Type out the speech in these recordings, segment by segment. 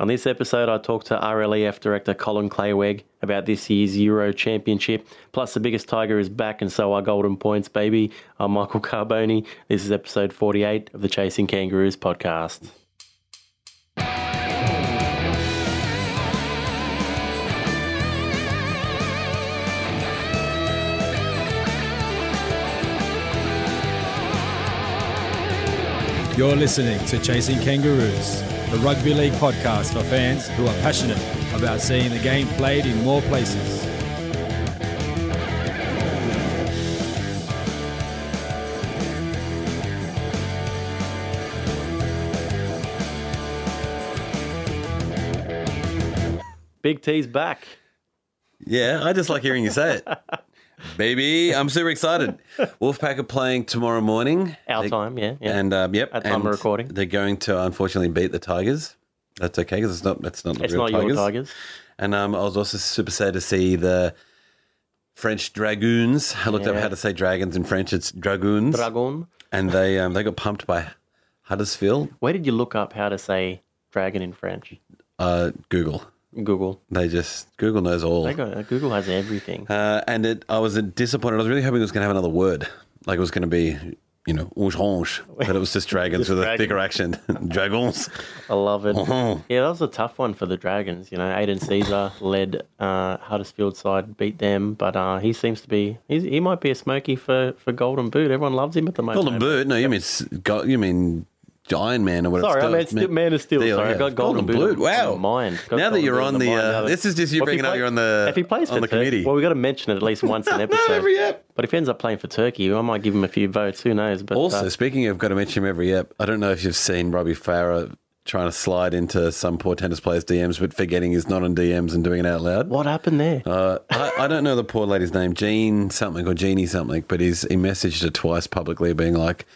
On this episode, I talked to RLEF director Colin Kleyweg about this year's Euro Championship. Plus, the biggest tiger is back, and so are Golden Points, baby. I'm Michael Carboni. This is episode 48 of the Chasing Kangaroos podcast. You're listening to Chasing Kangaroos, the rugby league podcast for fans who are passionate about seeing the game played in more places. Big T's back. Yeah, I just like hearing you say it. Baby, I'm super excited. Wolfpack are playing tomorrow morning. Our They- time, yeah. yeah. And um, yep, At time recording. they're going to unfortunately beat the Tigers. That's okay because it's not. That's not the it's real not Tigers. your Tigers. And um, I was also super sad to see the French Dragoons. I looked up how to say dragons in French. It's Dragoons, Dragon. and they um, they got pumped by Huddersfield. Where did you look up how to say dragon in French? Uh, Google. Google. They just Google knows all. They got, Google has everything. Uh, and it, I was disappointed. I was really hoping it was going to have another word, like it was going to be, you know, orange, but it was just dragons Just with a dragons. thicker accent. dragons. I love it. Uh-huh. Yeah, that was a tough one for the Dragons. You know, Aidan Sezer led uh, Huddersfield side, beat them, but uh, he seems to be he's, he might be a smoky for, for Golden Boot. Everyone loves him at the moment. Golden Boot? No, you mean you mean Iron Man or whatever. Sorry, I Still- meant Man of Steel. Steel, Sorry, I got Golden, Boot. Boot. Wow. mind. Now that you're on the, uh, this is just you Well, bringing up play- you're on the- if he plays on for the Turkey- committee. Well, we got to mention it at least once an episode. every ep. But if he ends up playing for Turkey, I might give him a few votes. Who knows? But Also, uh, speaking of got to mention him every ep, I don't know if you've seen Robbie Farah trying to slide into some poor tennis player's DMs, but forgetting he's not on DMs and doing it out loud. what happened there? Uh, I, I don't know the poor lady's name, Jean something or Jeannie something, but he's he messaged her twice publicly, being like,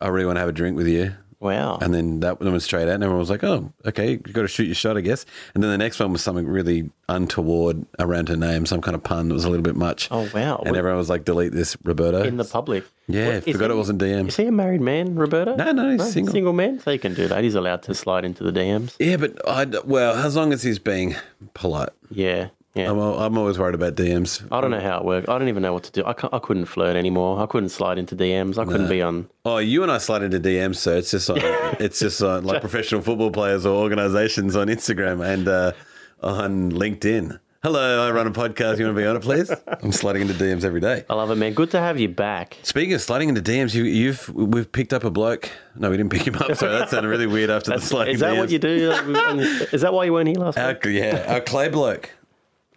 "I really want to have a drink with you." Wow. And then that one was straight out, and everyone was like, "Oh, okay, you got to shoot your shot, I guess." And then the next one was something really untoward around her name, some kind of pun that was a little bit much. oh wow. And everyone was like, "Delete this, Roberto." in the public. yeah, What- forgot he- it wasn't DM. Is he a married man, Roberto? No, no, he's single. Single man, so he can do that. He's allowed to slide into the DMs. Yeah, but I well, as long as he's being polite, Yeah, yeah. I'm I'm always worried about DMs. I don't know how it works. I don't even know what to do. I, I couldn't flirt anymore. I couldn't slide into DMs. I couldn't be on. Oh, you and I slide into DMs, so it's just like it's just like, like professional football players or organisations on Instagram and uh, on LinkedIn. Hello, I run a podcast. You want to be on it, please? I'm sliding into DMs every day. I love it, man. Good to have you back. Speaking of sliding into DMs, you, you've we've picked up a bloke. No, we didn't pick him up. Sorry, that sounded really weird after the sliding. Is that DMs. what you do? Is that why you weren't here last Our, week? yeah, our clay bloke.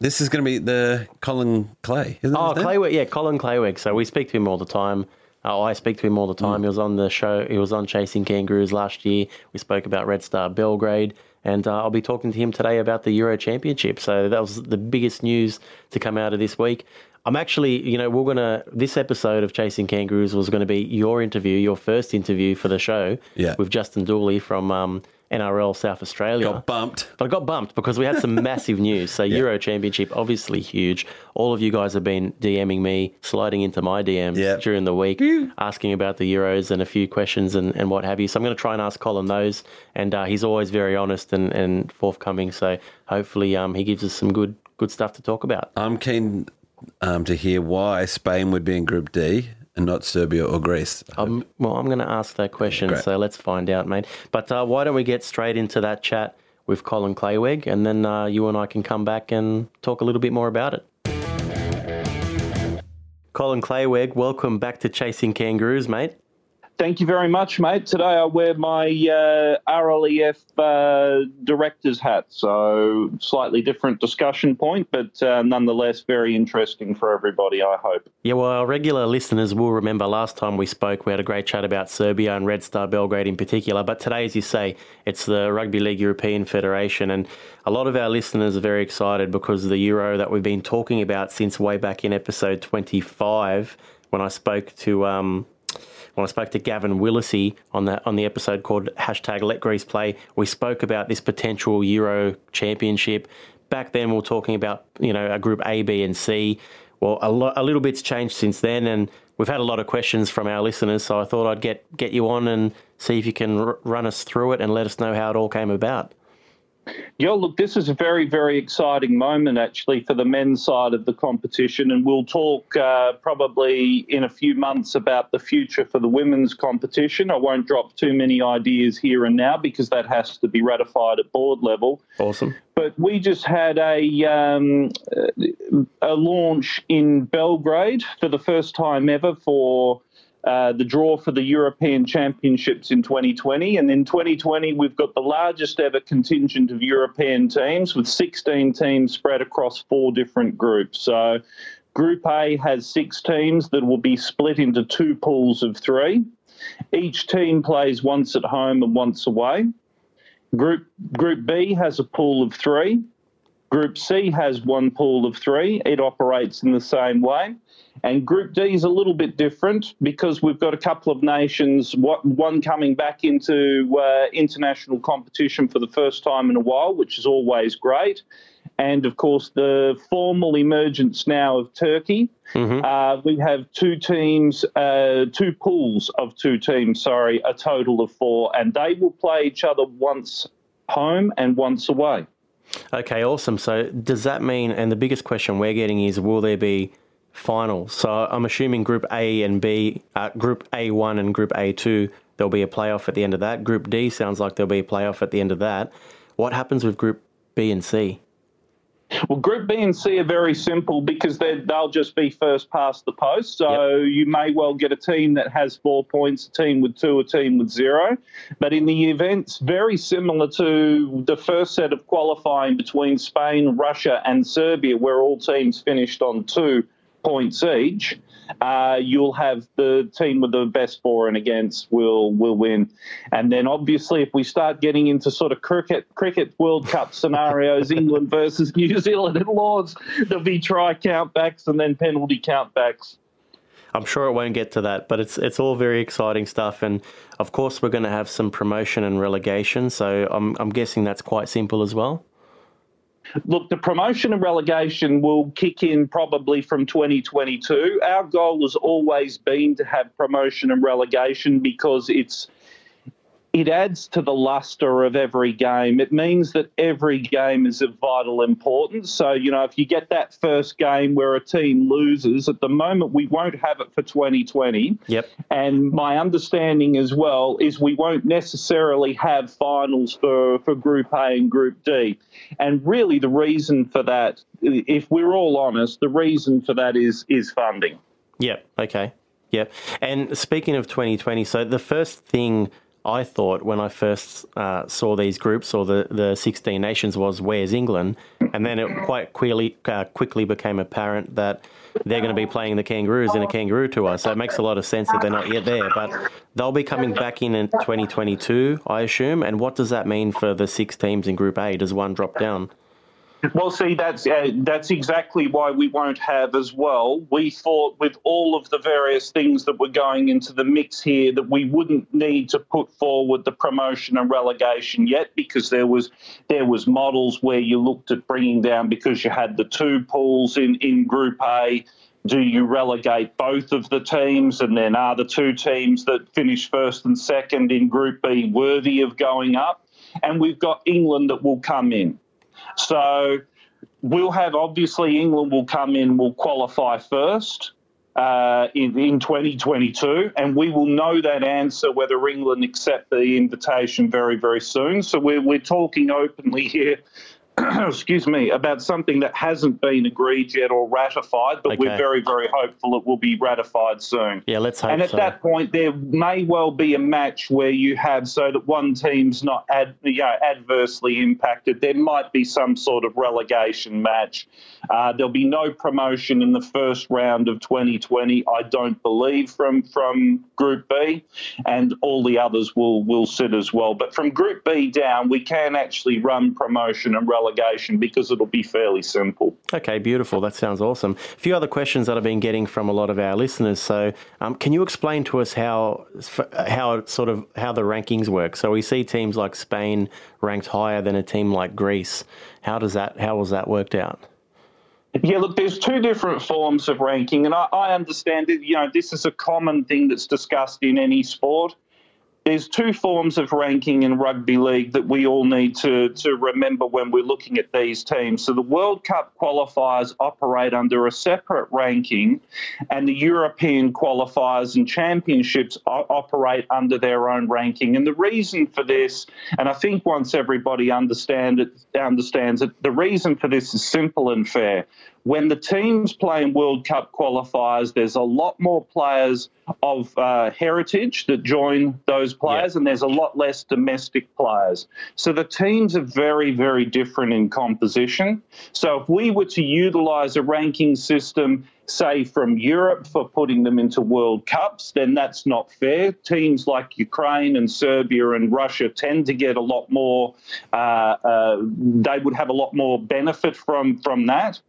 This is going to be the Colin Clay. Isn't it Oh? Kleyweg. Yeah, Colin Kleyweg. So we speak to him all the time. Oh, I speak to him all the time. He was on the show. He was on Chasing Kangaroos last year. We spoke about Red Star Belgrade, and uh, I'll be talking to him today about the Euro Championship. So that was the biggest news to come out of this week. I'm actually, you know, we're gonna. This episode of Chasing Kangaroos was going to be your interview, your first interview for the show, Yeah. with Justin Dooley from um, NRL South Australia. Got bumped. But I got bumped because we had some massive news. So Euro Championship, obviously huge. All of you guys have been DMing me, sliding into my DMs Yeah. during the week, asking about the Euros and a few questions and, and what have you. So I'm going to try and ask Colin those. And uh, he's always very honest and, and forthcoming. So hopefully um, he gives us some good good stuff to talk about. I'm keen um, to hear why Spain would be in Group D and not Serbia or Greece. Um, well, I'm going to ask that question. Great. So let's find out, mate. But uh, why don't we get straight into that chat with Colin Kleyweg and then uh, you and I can come back and talk a little bit more about it. Colin Kleyweg, welcome back to Chasing Kangaroos, mate. Thank you very much, mate. Today I wear my uh, RLEF uh, director's hat, so slightly different discussion point, but uh, nonetheless very interesting for everybody, I hope. Yeah, well, our regular listeners will remember last time we spoke, we had a great chat about Serbia and Red Star Belgrade in particular. But today, as you say, it's the Rugby League European Federation. And a lot of our listeners are very excited because the Euro that we've been talking about since way back in episode 25, when I spoke to. Um, when I spoke to Gavin Willacy on that on the episode called hashtag Let Greece Play, we spoke about this potential Euro Championship. Back then, we were talking about you know a Group A, B, and C. Well, a, lo- a little bit's changed since then, and we've had a lot of questions from our listeners. So I thought I'd get get you on and see if you can r- run us through it and let us know how it all came about. Yeah, look, this is a very, very exciting moment actually for the men's side of the competition, and we'll talk uh, probably in a few months about the future for the women's competition. I won't drop too many ideas here and now because that has to be ratified at board level. Awesome. But we just had a um, a launch in Belgrade for the first time ever for uh, the draw for the European Championships in 2020. And in 2020, we've got the largest ever contingent of European teams with 16 teams spread across four different groups. So Group A has six teams that will be split into two pools of three. Each team plays once at home and once away. Group Group B has a pool of three. Group C has one pool of three. It operates in the same way. And Group D is a little bit different because we've got a couple of nations, one coming back into uh, international competition for the first time in a while, which is always great. And of course, the formal emergence now of Turkey. Mm-hmm. Uh, we have two teams, uh, two pools of two teams, sorry, a total of four, and they will play each other once home and once away. Okay, awesome. So, does that mean, and the biggest question we're getting is will there be finals. So I'm assuming Group A and B, uh, Group A1 and Group A2, there'll be a playoff at the end of that. Group D sounds like there'll be a playoff at the end of that. What happens with Group B and C? Well, Group B and C are very simple because they'll just be first past the post. So yep. you may well get a team that has four points, a team with two, a team with zero. But in the events, very similar to the first set of qualifying between Spain, Russia, and Serbia, where all teams finished on two points each, uh, you'll have the team with the best for and against will will win. And then obviously, if we start getting into sort of cricket cricket World Cup scenarios, England versus New Zealand at Lords, there'll be try countbacks and then penalty countbacks. I'm sure it won't get to that, but it's it's all very exciting stuff. And of course, we're going to have some promotion and relegation. So I'm I'm guessing that's quite simple as well. Look, the promotion and relegation will kick in probably from 2022. Our goal has always been to have promotion and relegation because it's it adds to the luster of every game. It means that every game is of vital importance. So, you know, if you get that first game where a team loses, at the moment we won't have it for 2020. Yep. And my understanding as well is we won't necessarily have finals for, for Group A and Group D. And really the reason for that, if we're all honest, the reason for that is is funding. Yep. Okay. Yep. And speaking of 2020, so the first thing I thought when I first uh, saw these groups or the, the 16 nations was where's England? And then it quite quickly, uh, quickly became apparent that they're going to be playing the Kangaroos in a Kangaroo tour. So it makes a lot of sense that they're not yet there. But they'll be coming back in in 2022, I assume. And what does that mean for the six teams in Group A? Does one drop down? Well, see, that's uh, that's exactly why we won't have as well. We thought with all of the various things that were going into the mix here that we wouldn't need to put forward the promotion and relegation yet because there was there was models where you looked at bringing down because you had the two pools in in Group A. Do you relegate both of the teams, and then are the two teams that finish first and second in Group B worthy of going up? And we've got England that will come in. So we'll have obviously England will come in, will qualify first. Uh, in, in 2022, and we will know that answer whether England accept the invitation very, very soon. So we're, we're talking openly here excuse me, about something that hasn't been agreed yet or ratified, but okay. we're very, very hopeful it will be ratified soon. Yeah, let's hope And at so. that point, there may well be a match where you have so that one team's not ad, you know, adversely impacted. There might be some sort of relegation match. Uh, there'll be no promotion in the first round of 2020, I don't believe, from from Group B, and all the others will will sit as well. But from Group B down, we can actually run promotion and relegation relegation because it'll be fairly simple. Okay, beautiful. That sounds awesome. A few other questions that I've been getting from a lot of our listeners. So, um, can you explain to us how how sort of how the rankings work? So we see teams like Spain ranked higher than a team like Greece. How does that? How was that worked out? Yeah, look, there's two different forms of ranking, and I, I understand that you know this is a common thing that's discussed in any sport there's two forms of ranking in rugby league that we all need to, to remember when we're looking at these teams. So the World Cup qualifiers operate under a separate ranking, and the European qualifiers and championships operate under their own ranking. And the reason for this, and I think once everybody understand it, understands it, the reason for this is simple and fair when the teams play in World Cup qualifiers, there's a lot more players of uh, heritage that join those players, and there's a lot less domestic players. So the teams are very, very different in composition. So if we were to utilise a ranking system, say from Europe, for putting them into World Cups, then that's not fair. Teams like Ukraine and Serbia and Russia tend to get a lot more. Uh, uh, they would have a lot more benefit from from that.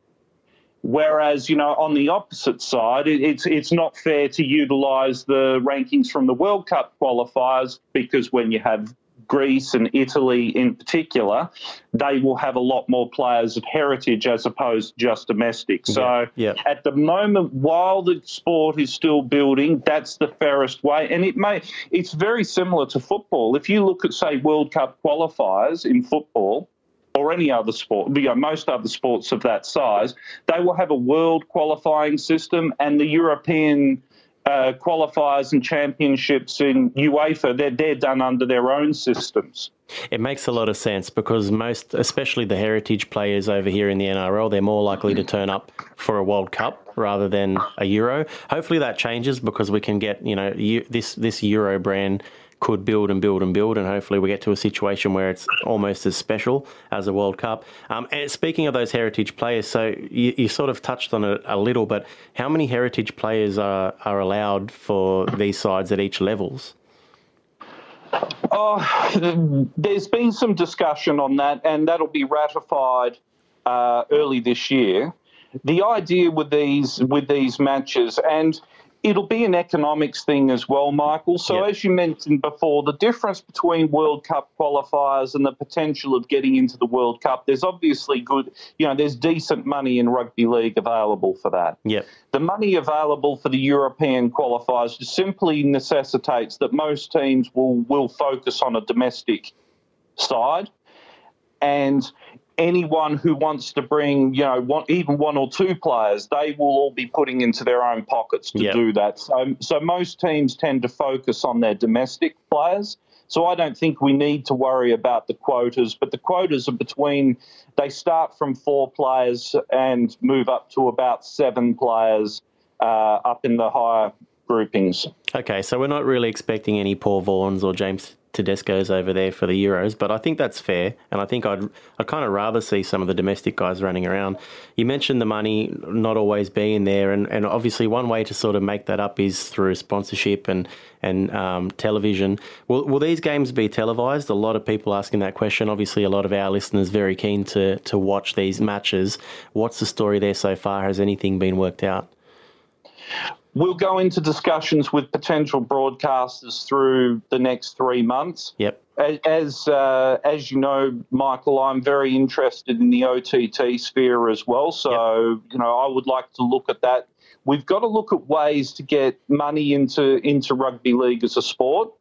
Whereas, you know, on the opposite side, it, it's it's not fair to utilise the rankings from the World Cup qualifiers because when you have Greece and Italy in particular, they will have a lot more players of heritage as opposed to just domestic. So yeah, yeah. at the moment, while the sport is still building, that's the fairest way. And it may it's very similar to football. If you look at say World Cup qualifiers in football, or any other sport, you know, most other sports of that size, they will have a world qualifying system and the European uh, qualifiers and championships in UEFA, they're, they're done under their own systems. It makes a lot of sense because most, especially the heritage players over here in the NRL, they're more likely to turn up for a World Cup rather than a Euro. Hopefully that changes because we can get, you know, this this Euro brand could build and build and build, and hopefully we get to a situation where it's almost as special as a World Cup. Um, and speaking of those heritage players, so you, you sort of touched on it a little, but how many heritage players are, are allowed for these sides at each levels? Oh, there's been some discussion on that, and that'll be ratified uh, early this year. The idea with these with these matches, and it'll be an economics thing as well, Michael. So, yep. as you mentioned before, the difference between World Cup qualifiers and the potential of getting into the World Cup, there's obviously good, you know, there's decent money in rugby league available for that. Yep. The money available for the European qualifiers just simply necessitates that most teams will, will focus on a domestic side. And anyone who wants to bring, you know, one, even one or two players, they will all be putting into their own pockets to yep. do that. So, so most teams tend to focus on their domestic players. So I don't think we need to worry about the quotas, but the quotas are between, they start from four players and move up to about seven players uh, up in the higher groupings. Okay, so we're not really expecting any Paul Vaughans or James Tedesco's over there for the Euros, but I think that's fair, and I think I'd I'd kind of rather see some of the domestic guys running around. You mentioned the money not always being there, and, and obviously one way to sort of make that up is through sponsorship and and um, television. Will will these games be televised? A lot of people asking that question. Obviously, a lot of our listeners very keen to to watch these matches. What's the story there so far? Has anything been worked out? We'll go into discussions with potential broadcasters through the next three months. Yep. As uh, as you know, Michael, I'm very interested in the OTT sphere as well. So yep. you know, I would like to look at that. We've got to look at ways to get money into into rugby league as a sport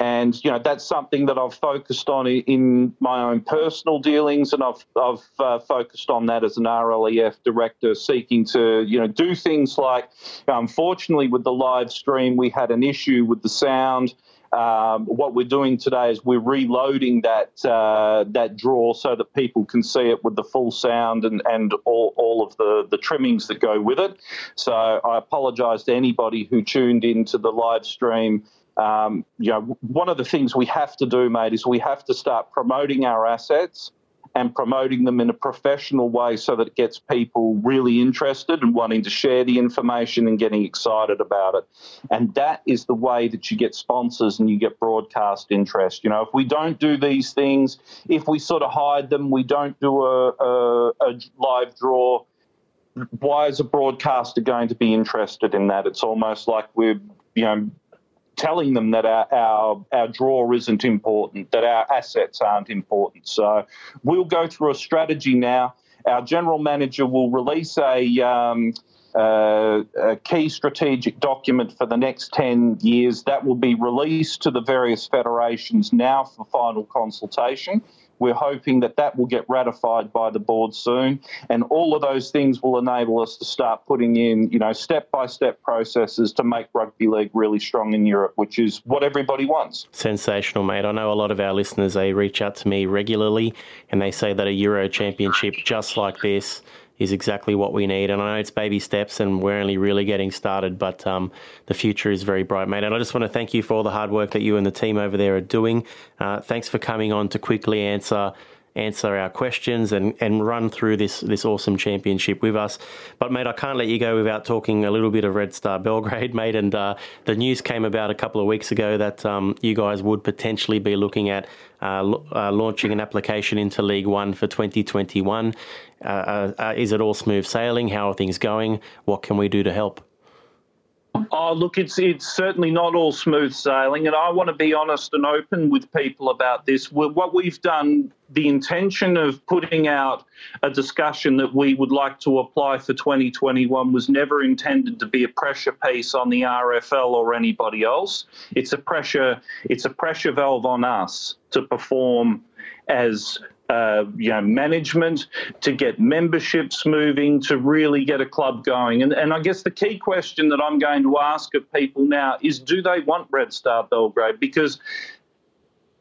and you know that's something that I've focused on in my own personal dealings, and I've I've uh, focused on that as an RLEF director, seeking to you know do things like, unfortunately, with the live stream, we had an issue with the sound. Um, what we're doing today is we're reloading that uh, that draw so that people can see it with the full sound and, and all, all of the, the trimmings that go with it. So I apologise to anybody who tuned into the live stream um, you know, one of the things we have to do, mate, is we have to start promoting our assets and promoting them in a professional way so that it gets people really interested and wanting to share the information and getting excited about it. And that is the way that you get sponsors and you get broadcast interest. You know, if we don't do these things, if we sort of hide them, we don't do a, a, a live draw. Why is a broadcaster going to be interested in that? It's almost like we're, you know, telling them that our, our, our draw isn't important, that our assets aren't important. So we'll go through a strategy now. Our general manager will release a, um, uh, a key strategic document for the next 10 years that will be released to the various federations now for final consultation. We're hoping that that will get ratified by the board soon, and all of those things will enable us to start putting in, you know, step-by-step processes to make rugby league really strong in Europe, which is what everybody wants. Sensational, mate. I know a lot of our listeners they reach out to me regularly, and they say that a Euro Championship just like this is exactly what we need. And I know it's baby steps and we're only really getting started, but um, the future is very bright, mate. And I just want to thank you for all the hard work that you and the team over there are doing. Uh, thanks for coming on to quickly answer answer our questions and, and run through this this awesome championship with us. But mate, I can't let you go without talking a little bit of Red Star Belgrade, mate. And uh, the news came about a couple of weeks ago that um, you guys would potentially be looking at uh, uh, launching an application into League One for 2021. Uh, uh, uh, is it all smooth sailing? How are things going? What can we do to help? Oh, look, it's it's certainly not all smooth sailing, and I want to be honest and open with people about this. What we've done, the intention of putting out a discussion that we would like to apply for 2021 was never intended to be a pressure piece on the RFL or anybody else. It's a pressure it's a pressure valve on us to perform as uh, you know, management, to get memberships moving, to really get a club going. And, and I guess the key question that I'm going to ask of people now is do they want Red Star Belgrade? Because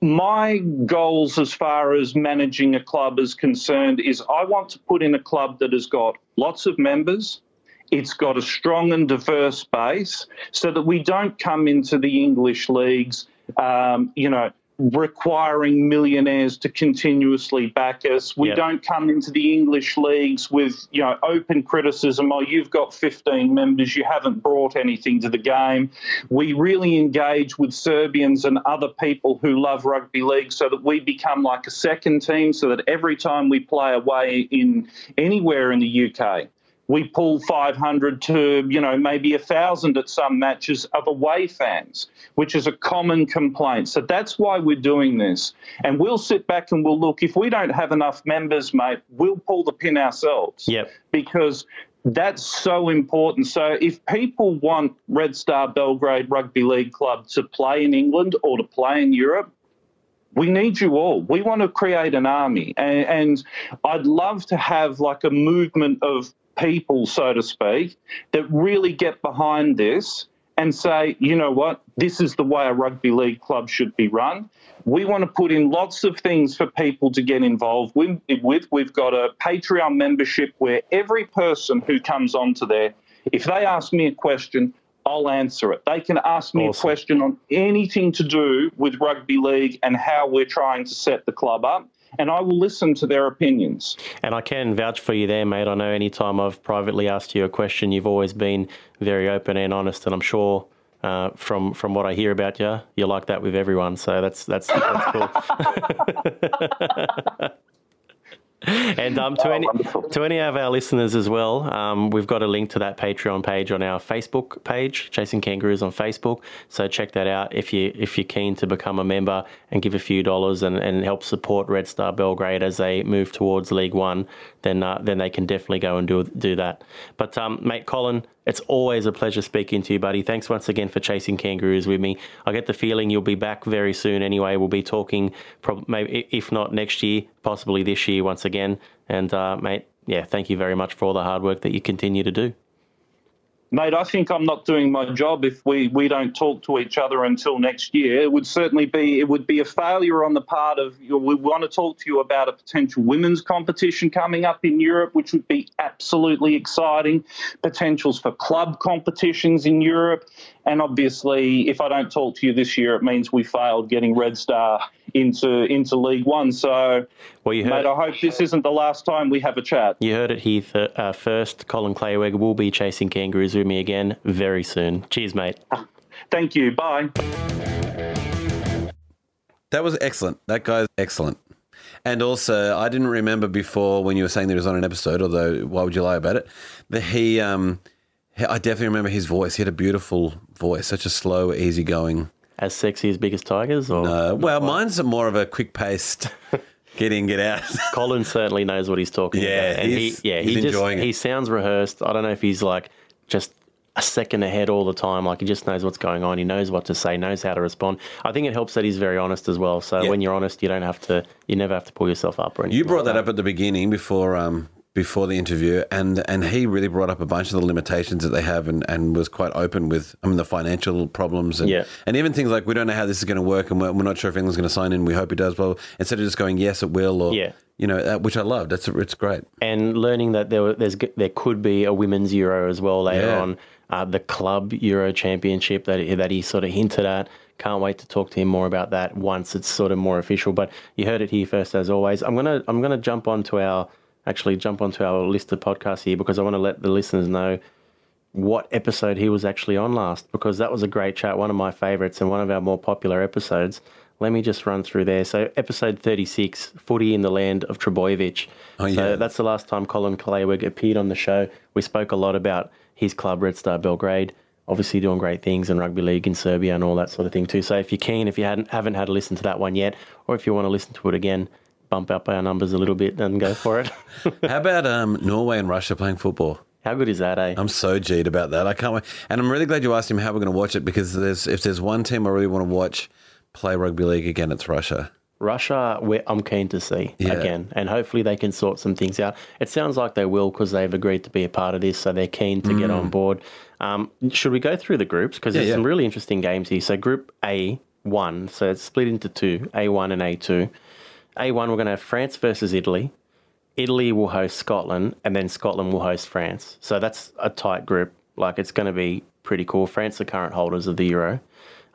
my goals as far as managing a club is concerned is I want to put in a club that has got lots of members, it's got a strong and diverse base so that we don't come into the English leagues, um, you know, requiring millionaires to continuously back us. We yep. don't come into the English leagues with, you know, open criticism. Oh, you've got 15 members, you haven't brought anything to the game. We really engage with Serbians and other people who love rugby league so that we become like a second team so that every time we play away in anywhere in the UK, we pull 500 to you know maybe a thousand at some matches of away fans which is a common complaint so that's why we're doing this and we'll sit back and we'll look if we don't have enough members mate we'll pull the pin ourselves yep. because that's so important. So, if people want Red Star Belgrade Rugby League Club to play in England or to play in Europe, we need you all. We want to create an army. And, and, I'd love to have like a movement of people, so to speak, that really get behind this and say, you know what, this is the way a rugby league club should be run. We want to put in lots of things for people to get involved with. We've got a Patreon membership where every person who comes onto there, if they ask me a question, I'll answer it. They can ask me awesome. a question on anything to do with rugby league and how we're trying to set the club up and I will listen to their opinions. And I can vouch for you there, mate. I know any time I've privately asked you a question, you've always been very open and honest, and I'm sure. Uh, from from what I hear about you, you're like that with everyone. So that's that's that's cool. and um, to, oh, any, to any of our listeners as well, um, we've got a link to that Patreon page on our Facebook page, Chasing Kangaroos on Facebook. So check that out if you if you're keen to become a member and give a few dollars and, and help support Red Star Belgrade as they move towards League One. Then uh, then they can definitely go and do do that. But um, mate, Colin, it's always a pleasure speaking to you, buddy. Thanks once again for chasing kangaroos with me. I get the feeling you'll be back very soon anyway. We'll be talking, probably, maybe, if not next year, possibly this year once again. And, uh, mate, yeah, thank you very much for all the hard work that you continue to do. Mate, I think I'm not doing my job if we, we don't talk to each other until next year. It would certainly be it would be a failure on the part of you know, we want to talk to you about a potential women's competition coming up in Europe, which would be absolutely exciting. Potentials for club competitions in Europe, and obviously, if I don't talk to you this year, it means we failed getting Red Star into into League One. So, well, you heard, mate, I hope this isn't the last time we have a chat. You heard it here th- uh, first. Colin Kleyweg will be chasing kangaroos with me again very soon. Cheers, mate. Thank you. Bye. That was excellent. That guy's excellent. And also, I didn't remember before when you were saying that he was on an episode, although why would you lie about it? That he um, I definitely remember his voice. He had a beautiful voice, such a slow, easygoing. As sexy as Biggest Tigers? Or no. Well, mine's more of a quick paced. Get in, get out. Colin certainly knows what he's talking yeah, about. And he, yeah, he's he just, He sounds rehearsed. I don't know if he's like just a second ahead all the time. Like he just knows what's going on. He knows what to say, knows how to respond. I think it helps that he's very honest as well. So Yeah. when you're honest, you don't have to, you never have to pull yourself up or anything. You brought like that up at the beginning before um, before the interview, and and he really brought up a bunch of the limitations that they have, and, and was quite open with I mean the financial problems, and Yeah. and even things like we don't know how this is going to work, and we're, we're not sure if England's going to sign in. We hope he does. Well, instead of just going yes, it will, or Yeah. you know, which I love. That's it's great. and learning that there there's there could be a women's Euro as well later Yeah. on, uh, the club Euro Championship that he, that he sort of hinted at. Can't wait to talk to him more about that once it's sort of more official. But you heard it here first, as always. I'm gonna I'm gonna jump onto our actually jump onto our list of podcasts here because I want to let the listeners know what episode he was actually on last because that was a great chat, one of my favorites and one of our more popular episodes. Let me just run through there. So, episode 36, Footy in the Land of Trbojevic. Oh, yeah. So, that's the last time Colin Kleyweg appeared on the show. We spoke a lot about his club, Red Star Belgrade, obviously doing great things in rugby league in Serbia and all that sort of thing too. So, if you're keen, if you hadn't, haven't had a listen to that one yet, or if you want to listen to it again, bump up our numbers a little bit and go for it. How about um, Norway and Russia playing football? How good is that, eh? I'm so G'd about that. I can't wait. And I'm really glad you asked him how we're going to watch it because there's if there's one team I really want to watch play rugby league again, it's Russia. Russia, I'm keen to see Yeah. again, and hopefully they can sort some things out. It sounds like they will because they've agreed to be a part of this, so they're keen to get on board. Um, should we go through the groups because there's Mm. yeah. some really interesting games here. So Group A one, so it's split into two, A one and A two. A one, we're going to have France versus Italy. Italy will host Scotland, and then Scotland will host France. So that's a tight group. Like it's going to be pretty cool. France are current holders of the Euro.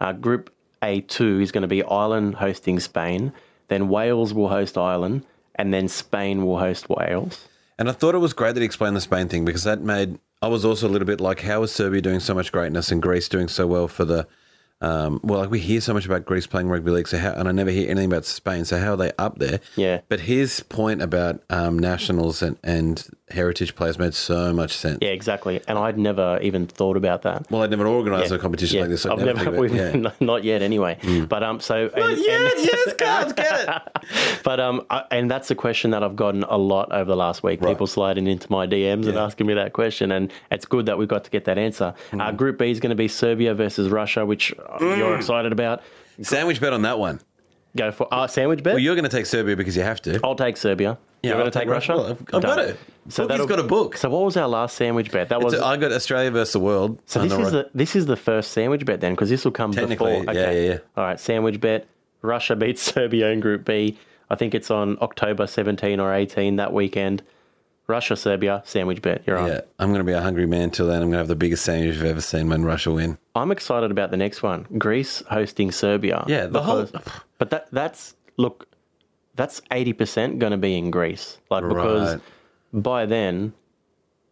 Uh, group A2 is going to be Ireland hosting Spain. Then Wales will host Ireland, and then Spain will host Wales. And I thought it was great that he explained the Spain thing because that made I was also a little bit like, how is Serbia doing so much greatness and Greece doing so well for the? Um, well, like we hear so much about Greece playing rugby league, so how, and I never hear anything about Spain. So how are they up there? Yeah. But his point about um, nationals and, and heritage players made so much sense. Yeah, exactly. And I'd never even thought about that. Well, I'd never organised Yeah. a competition Yeah, like this. I'd I've never, we've, yeah. Mm. not yet anyway. But um, so and, and- yes, Carls, get it. But um, I, and that's a question that I've gotten a lot over the last week. Right. People sliding into my DMs and asking me that question, and it's good that we got to get that answer. Mm. Uh, group B is going to be Serbia versus Russia, which Mm. you're excited about. Sandwich bet on that one. Go for uh, sandwich bet. Well, you're going to take Serbia because you have to. I'll take Serbia. You're I'll going to take Russia. Well, I've- I've got it. Bookie's that'll- got a book. So what was our last sandwich bet? That was. So I got Australia versus the world. So this is the this is the first sandwich bet then, because this will come Technically, before. yeah, yeah, yeah. All right, sandwich bet. Russia beats Serbia in Group B. I think it's on October 17 or 18 that weekend. Russia, Serbia, sandwich bet. You're on. Yeah, I'm going to be a hungry man till then. I'm going to have the biggest sandwich I've ever seen when Russia win. I'm excited about the next one. Greece hosting Serbia. Yeah, the whole- But that that's look, that's 80% going to be in Greece. Like because Right. by then,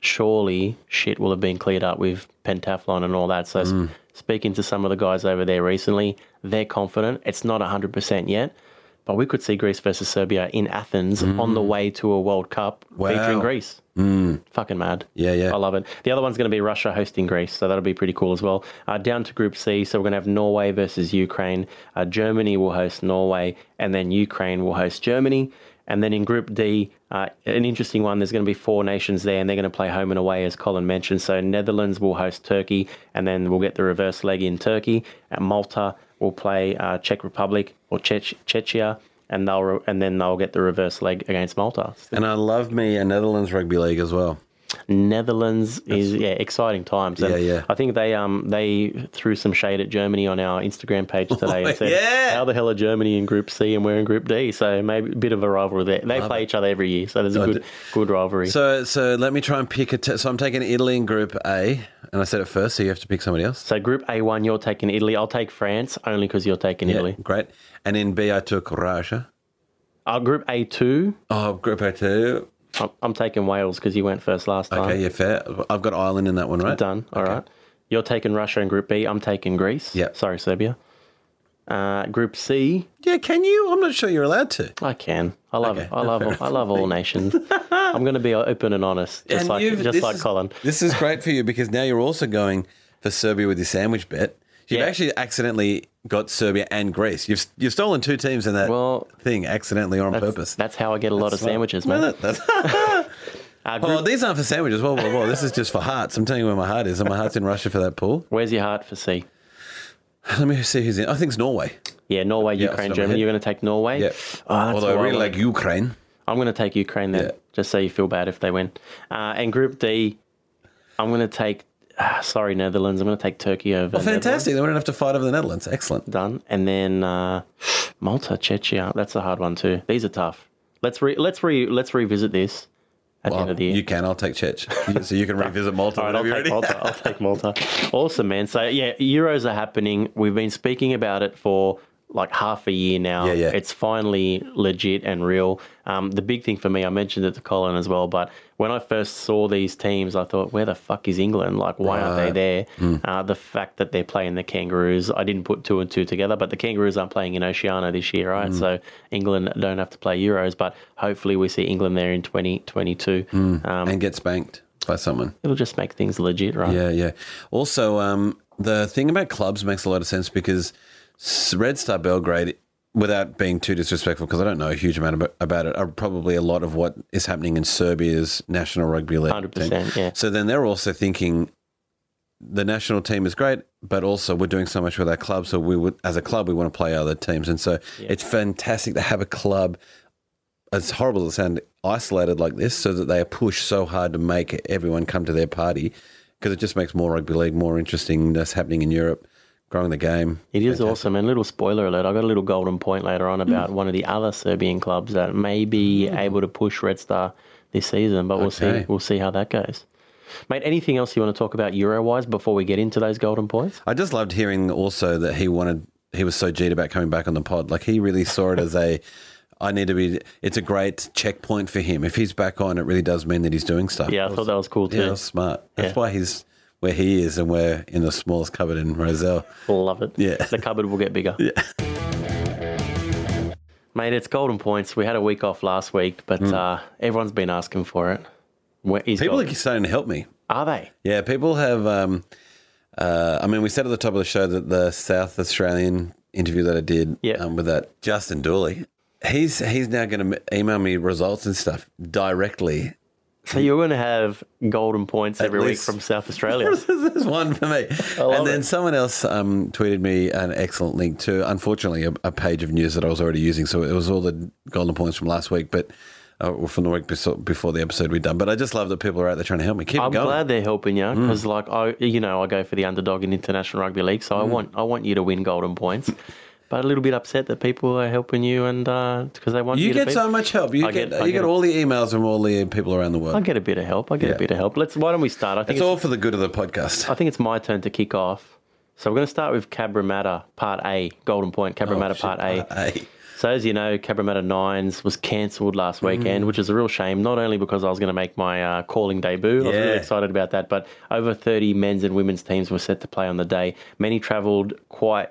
surely shit will have been cleared up with pentathlon and all that. So Mm. speaking to some of the guys over there recently, they're confident. It's not 100% yet. But we could see Greece versus Serbia in Athens on the way to a World Cup Mm. Wow. featuring Greece. Fucking mad. Yeah, yeah. I love it. The other one's going to be Russia hosting Greece, so that'll be pretty cool as well. Uh, down to Group C, so we're going to have Norway versus Ukraine. Uh, Germany will host Norway, and then Ukraine will host Germany. And then in Group D, uh, an interesting one. There's going to be four nations there, and they're going to play home and away, as Colin mentioned. So Netherlands will host Turkey, and then we'll get the reverse leg in Turkey. And Malta will play uh, Czech Republic or Czech- Czechia, and they'll re- and then they'll get the reverse leg against Malta. And I love me a Netherlands rugby league as well. Netherlands is yeah exciting times. And Yeah, yeah. I think they um they threw some shade at Germany on our Instagram page today and said, yeah. "How the hell are Germany in Group C and we're in Group D?" So maybe a bit of a rivalry there. They play each other every year, so there's a good good rivalry. So, so let me try and pick a. T- so I'm taking Italy in Group A, and I said it first, so you have to pick somebody else. So Group A1, you're taking Italy. I'll take France only because you're taking Italy. great. And in B, I took Russia. Uh, group A2, Oh, Group A two. I'm, I'm taking Wales because you went first last time. Okay, yeah, fair. I've got Ireland in that one, right? Done. All right. You're taking Russia in Group B. I'm taking Greece. Yeah. Sorry, Serbia. Uh, group C, Yeah, can you? I'm not sure you're allowed to. I can. I love Okay. it. I love. All, I love all nations. I'm going to be open and honest, just And like just like is- Colin. This is great for you because now you're also going for Serbia with your sandwich bet. You've Yeah. actually accidentally got Serbia and Greece. You've you've stolen two teams in that Well, thing accidentally or on That's, purpose. that's how I get a lot of sandwiches, Well, man. that- Uh, group, Oh, these aren't for sandwiches. Whoa, whoa, whoa. This is just for hearts. I'm telling you where my heart is. And my heart's in Russia for that pool. where's your heart for C? Let me see who's in. I think it's Norway. Yeah, Norway, Yeah, Ukraine, off the top of my Germany. You're going to take Norway. Yeah. Oh, Although I all really like Ukraine. I'm going to take Ukraine then, Yeah. just so you feel bad if they win. Uh, and Group D, I'm going to take. ah, sorry, Netherlands. I'm going to take Turkey over. Oh, fantastic. They wouldn't have to fight over the Netherlands. Excellent. Done. And then uh, Malta, Czechia. That's a hard one too. These are tough. Let's re- let's re- let's revisit this at the end of the year. you can. I'll take Czech. So you can revisit Malta All right, I'll take ready. Malta. I'll take Malta. Awesome, man. So yeah, Euros are happening. We've been speaking about it for like half a year now. Yeah, yeah. It's finally legit and real. Um, the big thing for me, I mentioned it to Colin as well, but when I first saw these teams, I thought, where the fuck is England? Like, why aren't they there? Hmm. Uh, the fact that they're playing the Kangaroos, I didn't put two and two together, but the Kangaroos aren't playing in Oceania this year, right? So England don't have to play Euros, but hopefully we see England there in 2022. Hmm. Um, and get spanked by someone. it'll just make things legit, right? Yeah, yeah. Also, um, the thing about clubs makes a lot of sense because Red Star Belgrade, without being too disrespectful, because I don't know a huge amount about, it, are probably a lot of what is happening in Serbia's national rugby league. 100%, team. yeah. So then they're also thinking the national team is great, but also we're doing so much with our club. So we would, as a club, we want to play other teams, and so it's fantastic to have a club. As horrible as it sounds, isolated like this, so that they are pushed so hard to make everyone come to their party, because it just makes more rugby league more interesting. That's happening in Europe, growing the game. It is awesome. And little spoiler alert, I got a little golden point later on about mm. one of the other Serbian clubs that may be mm. able to push Red Star this season, but we'll Okay. see we'll see how that goes. Mate, anything else you want to talk about Euro wise before we get into those golden points? I just loved hearing also that he wanted. He was so G'd about coming back on the pod. Like he really saw it as a. I need to be. It's a great checkpoint for him. If he's back on, it really does mean that he's doing stuff. Yeah, I thought that was cool too. Yeah, that's smart. That's Yeah. why he's where he is, and we're in the smallest cupboard in Rozelle. Love it. Yeah. The cupboard will get bigger. Yeah. Mate, it's golden points. We had a week off last week, but uh, everyone's been asking for it. Where. People got- are starting to help me. are they? Yeah, people have. Um, uh, I mean, we said at the top of the show that the South Australian interview that I did Yeah. um, with that Justin Dooley, he's he's now going to email me results and stuff directly. So you're going to have golden points every week from South Australia. There's one for me. And then it. someone else um, tweeted me an excellent link to, unfortunately, a, a page of news that I was already using. So it was all the golden points from last week, but uh, from the week before, the episode we'd done. But I just love that people are out there trying to help me. Keep I'm going. glad they're helping you Mm. because, like, I, you know, I go for the underdog in international rugby league, so I want, I want you to win golden points. But a little bit upset that people are helping you, and because they want you, You to get so much help. You I get, get- you get all the emails from all the people around the world. I get a bit of help. I get Yeah. a bit of help. Let's. Why don't we start? I think it's it's, all for the good of the podcast. I think it's my turn to kick off. So we're going to start with Cabramatta Part A, Golden Point, Cabramatta Oh, shit, Part A. So as you know, Cabramatta Nines was cancelled last Mm. weekend, which is a real shame. Not only because I was going to make my uh, calling debut, I was really excited about that, but over 30 men's and women's teams were set to play on the day. Many travelled quite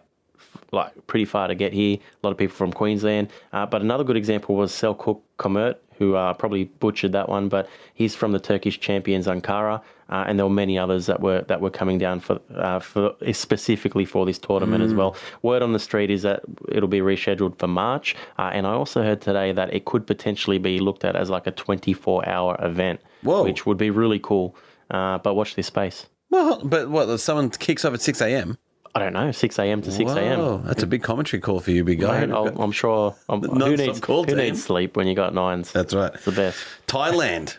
like pretty far to get here. A lot of people from Queensland. Uh, but another good example was Selçuk Komert, who uh, probably butchered that one, but he's from the Turkish champions Ankara, uh, and there were many others that were that were coming down for uh, for specifically for this tournament as well. Word on the street is that it'll be rescheduled for March, uh, and I also heard today that it could potentially be looked at as like a 24 hour event, Whoa. which would be really cool. Uh, but watch this space. Well, but what? Someone kicks off at 6 a.m.? I don't know, 6 a.m. to 6 a.m. That's a big commentary call for you, big guy. Mate, I'll, I'm sure. I'm, who needs, who team. needs sleep when you got nines? That's right. It's the best. Thailand.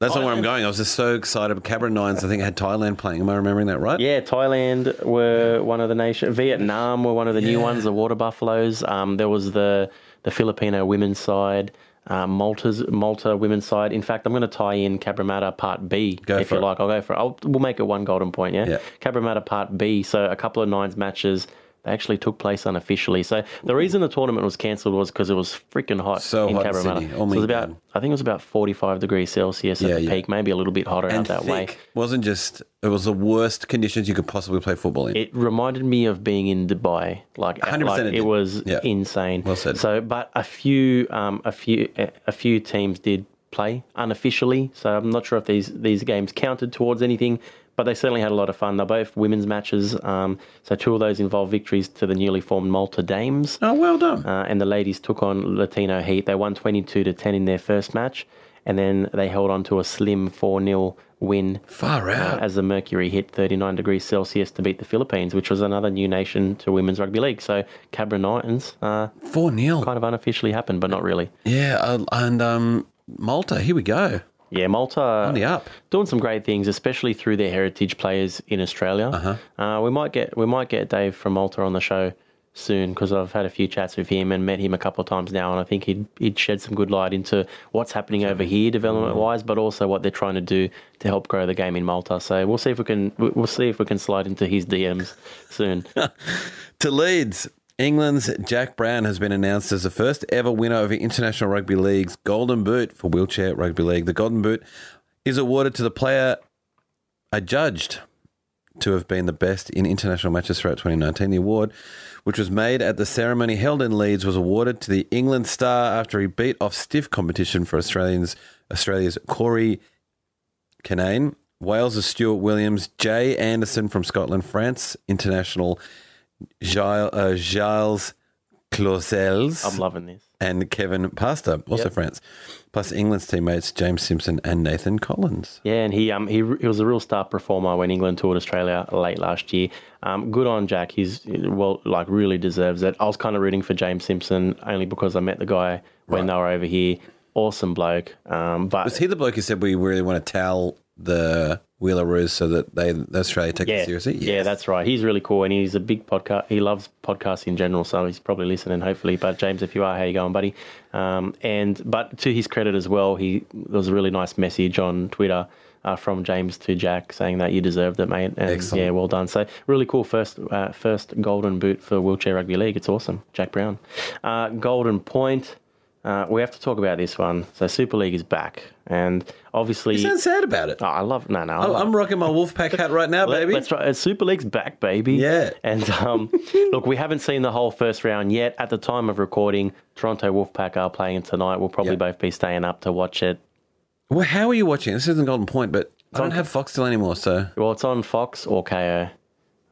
That's not where I'm going. I was just so excited. Cabra Nines, I think, had Thailand playing. Am I remembering that right? Yeah, Thailand were one of the nations. Vietnam were one of the new ones, the Water Buffaloes. Um, there was the the Filipino women's side. Uh, Malta's Malta women's side. In fact, I'm going to tie in Cabramatta Part B Go if you it. like. I'll go for it. I'll, we'll make it one golden point. Yeah. Yeah. Cabramatta Part B. So a couple of nines matches. They actually took place unofficially. So the reason the tournament was cancelled was because it was freaking hot So in hot in Cabramatta. Sydney. Oh So it was about, God. I think it was about 45 degrees Celsius at Yeah, the yeah. peak, maybe a little bit hotter out And that thick. way. Wasn't just, it was the worst conditions you could possibly play football in. It reminded me of being in Dubai. Like, 100% like it it, was Yeah. insane. Well said. So, but a few, um, a few, a few teams did play unofficially. So I'm not sure if these these games counted towards anything, but they certainly had a lot of fun. They're both women's matches. Um, so two of those involved victories to the newly formed Malta Dames. oh, well done. Uh, and the ladies took on Latino Heat. They won 22 to 10 in their first match. and then they held on to a slim 4 0 win Far out. as the mercury hit 39 degrees Celsius to beat the Philippines, which was another new nation to women's rugby league. So Cabra Nitans uh, 4 0. kind of unofficially happened, but not really. Yeah, uh, and um, Malta, here we go. Yeah, Malta On the up. doing some great things, especially through their heritage players in Australia. Uh-huh. we might get we might get Dave from Malta on the show soon because I've had a few chats with him and met him a couple of times now, and I think he'd he'd shed some good light into what's happening over here development wise, but also what they're trying to do to help grow the game in Malta. So we'll see if we can we'll see if we can slide into his DMs soon. To Leeds, England's Jack Brown has been announced as the first ever winner of the International Rugby League's Golden Boot for Wheelchair Rugby League. The Golden Boot is awarded to the player adjudged to have been the best in international matches throughout 2019. The award, which was made at the ceremony held in Leeds, was awarded to the England star after he beat off stiff competition for Australians Australia's Corey Canane, Wales' Stuart Williams, Jay Anderson from Scotland, France international Gilles, uh, Gilles Clausels, I'm loving this. and Kevin Pasta, also Yep. France, plus England's teammates James Simpson and Nathan Collins. Yeah, and he um he, he was a real star performer when England toured Australia late last year. Um, good on Jack. He's well, like really deserves it. I was kind of rooting for James Simpson only because I met the guy when they were over here. Awesome bloke. Um, but Was he the bloke who said we really want to tell the Wheelaroos so that they the Australia take yeah, it seriously? yeah, that's right. He's really cool, and he's a big podcast. He loves podcasts in general, so he's probably listening. Hopefully, but James, if you are, how you going, buddy? Um, and but to his credit as well, he there was a really nice message on Twitter. Uh, from James to Jack, saying that you deserved it, mate. And Excellent. yeah, well done. So really cool first uh, first golden boot for wheelchair rugby league. It's awesome, Jack Brown. Uh, golden point. Uh, we have to talk about this one. So Super League is back, and obviously, You sound sad about it. Oh, I love no, no. I Oh, I'm rocking my Wolfpack hat right now, baby. Uh, Super League's back, baby. Yeah. And um, look, we haven't seen the whole first round yet. At the time of recording, Toronto Wolfpack are playing tonight. We'll probably Yep. both be staying up to watch it. Well, how are you watching? This isn't Golden Point, but I don't on- have Foxtel anymore, so Well, it's on Fox or Kayo.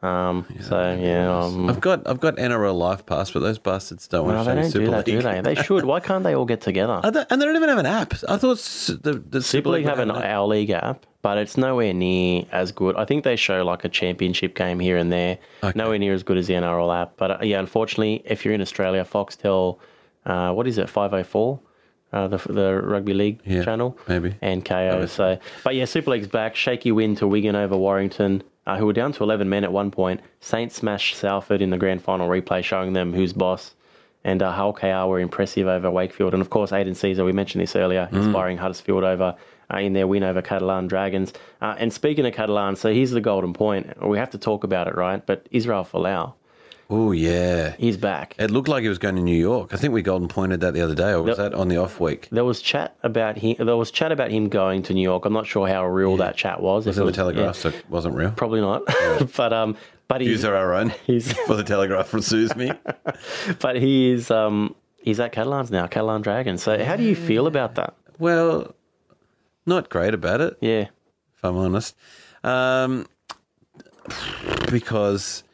Um, so yeah, um, I've got I've got NRL Live Pass, but those bastards don't no, want they to show don't Super do that, League. do they? They should. Why can't they all get together? They- and they don't even have an app. I thought the, the Super League have an would Our League app, but it's nowhere near as good. I think they show like a championship game here and there. Nowhere near as good as the NRL app. But uh, yeah, unfortunately, if you're in Australia, Foxtel, uh, what is it, 504? Uh, the the rugby league Yeah, channel, maybe. and Kayo. So, but yeah, Super League's back. Shaky win to Wigan over Warrington, uh, who were down to 11 men at one point. Saints smashed Salford in the grand final replay, showing them who's boss. And uh, Hull KR were impressive over Wakefield. And of course, Aidan Sezer, we mentioned this earlier, inspiring Huddersfield over uh, in their win over Catalan Dragons. Uh, and speaking of Catalan, so here's the golden point. We have to talk about it, right? But Israel Folau, Oh yeah, he's back. it looked like he was going to New York. I think we Golden pointed that the other day, or was that on the off week? There was chat about him. There was chat about him going to New York. I'm not sure how real that chat was. Was it it the Telegraph? So it wasn't real. Probably not. but um, but he's are our own. he's for the Telegraph from sues me. but he is um he's at Catalans now, Catalan Dragons. So how do you feel about that? Well, not great about it, Yeah. if I'm honest. Um, because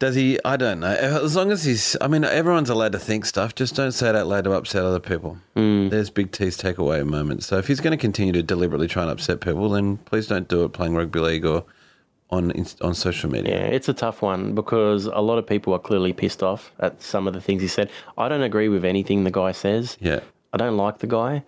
does he? I don't know. As long as he's, I mean, everyone's allowed to think stuff. Just don't say it out loud to upset other people. Mm. There's big T's takeaway moments. So if he's going to continue to deliberately try and upset people, then please don't do it playing rugby league or on on social media. Yeah, it's a tough one because a lot of people are clearly pissed off at some of the things he said. I don't agree with anything the guy says. Yeah. I don't like the guy,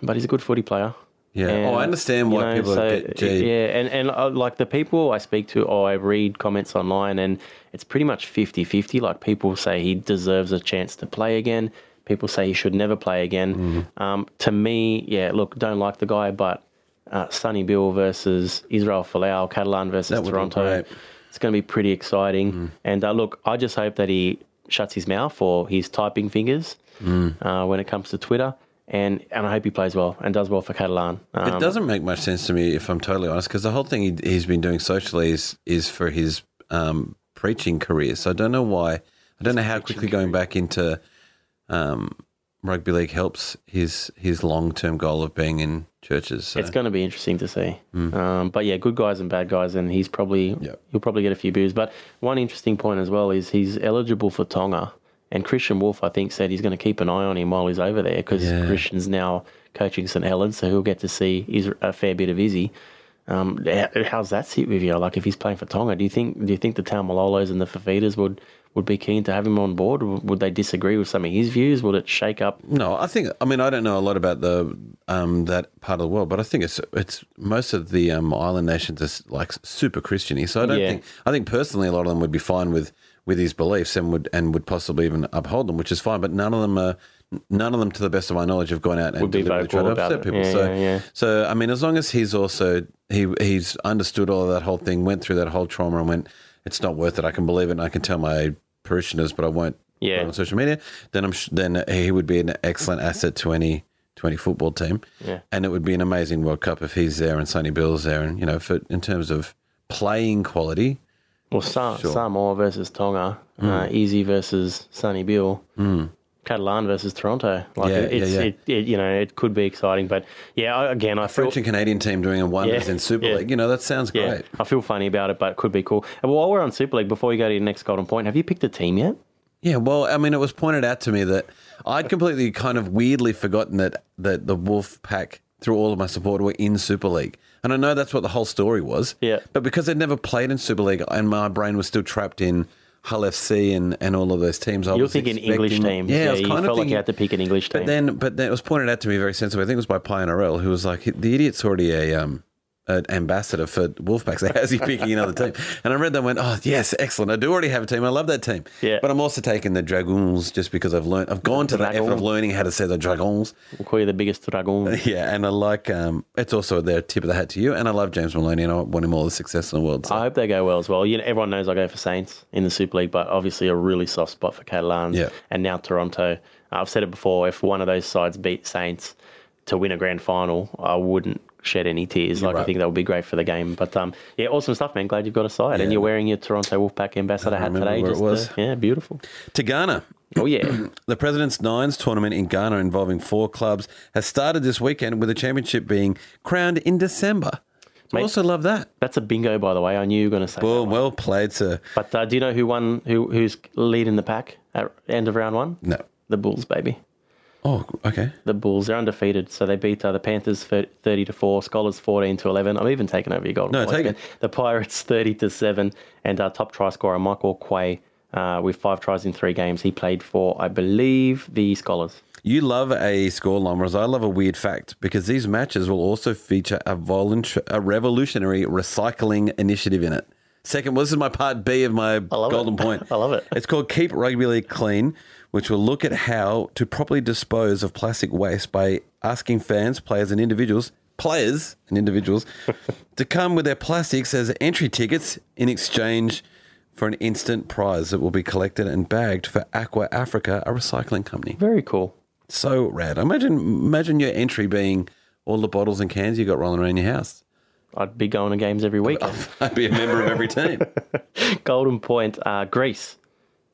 but he's a good footy player. Yeah. And, oh, I understand you why know, people so, get G. Yeah, and, and uh, like the people I speak to or I read comments online, and it's pretty much 50 50. Like people say he deserves a chance to play again. People say he should never play again. Mm-hmm. Um, to me, yeah, look, don't like the guy, but uh, Sonny Bill versus Israel Folau, Catalan versus Toronto. It's going to be pretty exciting. And uh, look, I just hope that he shuts his mouth or his typing fingers uh, when it comes to Twitter. And, and I hope he plays well and does well for Catalan. Um, It doesn't make much sense to me, if I'm totally honest, because the whole thing he, he's been doing socially is is for his um, preaching career. So I don't know why. I don't know how quickly going back into um, rugby league helps his his long term goal of being in churches. So. It's going to be interesting to see. Um, but yeah, good guys and bad guys, and he's probably Yep. he'll probably get a few boos. But one interesting point as well is he's eligible for Tonga And Kristian Woolf, I think, said he's going to keep an eye on him while he's over there because Yeah. Kristian's now coaching St Helens, so he'll get to see a fair bit of Izzy. Um, how's that sit with you? Like, if he's playing for Tonga, do you think do you think the Taumalolos and the Fafitas would would be keen to have him on board? Would they disagree with some of his views? Would it shake up? No, I think. I mean, I don't know a lot about the um, that part of the world, but I think it's it's most of the um, island nations are like super Christiany. So I don't Yeah. think. I think personally, a lot of them would be fine with with his beliefs and would and would possibly even uphold them, which is fine. But none of them are. None of them, to the best of my knowledge, have gone out and deliberately tried to upset it. people. Yeah, so, yeah, yeah. so I mean, as long as he's also he he's understood all of that whole thing, went through that whole trauma, and went, it's not worth it. I can believe it, and I can tell my parishioners, but I won't Yeah. on social media. Then I'm sh- then he would be an excellent asset to any to any football team, Yeah. and it would be an amazing World Cup if he's there and Sonny Bill's there, and you know, for in terms of playing quality, Well, Sa- Sure. Samoa versus Tonga, Hmm. uh, Izzy versus Sonny Bill, Catalan versus Toronto. Like Yeah, it, it's, yeah, yeah. It, it, you know, it could be exciting, but yeah, again, I feel French and Canadian team doing a wonders Yeah, in Super yeah. League. You know, that sounds great. I feel funny about it, but it could be cool. And while we're on Super League, before you go to your next golden point, have you picked a team yet? Yeah, well, I mean, it was pointed out to me that I'd completely kind of weirdly forgotten that that the Wolf Pack, through all of my support, were in Super League, and I know that's what the whole story was. Yeah. but because they'd never played in Super League, and my brain was still trapped in Hull FC and, and all of those teams. I You're was thinking English expecting- teams. Yeah, I was you kind felt of like thinking. you had to pick an English team. But then, but then it was pointed out to me very sensibly. I think it was by Pioneerell, who was like, "The idiot's already a um, an ambassador for Wolfpack. So how's he picking another team?" And I read that and went, "Oh yes, excellent. I do already have a team. I love that team. Yeah. But I'm also taking the Dragoons just because I've learned. I've gone to the effort of learning how to say the Dragons. we'll call you the biggest dragon. Yeah, and I like. Um, it's also their tip of the hat to you. And I love James Maloney, and I want him all the success in the world. So. I hope they go well as well. You know, everyone knows I go for Saints in the Super League, but obviously a really soft spot for Catalans. Yeah. And now Toronto. I've said it before. If one of those sides beat Saints to win a grand final, I wouldn't shed any tears. like I think that would be great for the game. But um, yeah, awesome stuff, man. Glad you've got a side, and you're wearing your Toronto Wolfpack ambassador hat today. just was. To, yeah, beautiful. to Ghana. Oh yeah, The President's Nines tournament in Ghana involving four clubs has started this weekend with the championship being crowned in December. I Mate. also love that. that's a bingo, by the way. I knew you were going to say. that Well, well played, sir. But uh, do you know who won? Who who's leading the pack at end of round one? No. The Bulls, baby. Oh, okay. the Bulls. They're undefeated, so they beat uh, the Panthers thir- thirty to four, Scholars fourteen to eleven. I'm even taking over your golden. No, take it. The Pirates thirty to seven, and uh, top try scorer Michael Quay uh, with five tries in three games. He played for, I believe, the Scholars. You love a scoreline, whereas I love a weird fact because these matches will also feature a, voluntary, a revolutionary recycling initiative in it. Second, well, this is my part B of my golden it. point. I love it. It's called Keep Rugby League Clean, which will look at how to properly dispose of plastic waste by asking fans, players, and individuals, players and individuals, to come with their plastics as entry tickets in exchange for an instant prize that will be collected and bagged for Aqua Africa, a recycling company. Very cool. So rad. Imagine, imagine your entry being all the bottles and cans you got rolling around your house. I'd be going to games every week. I'd be a member of every team. golden point, uh, Greece.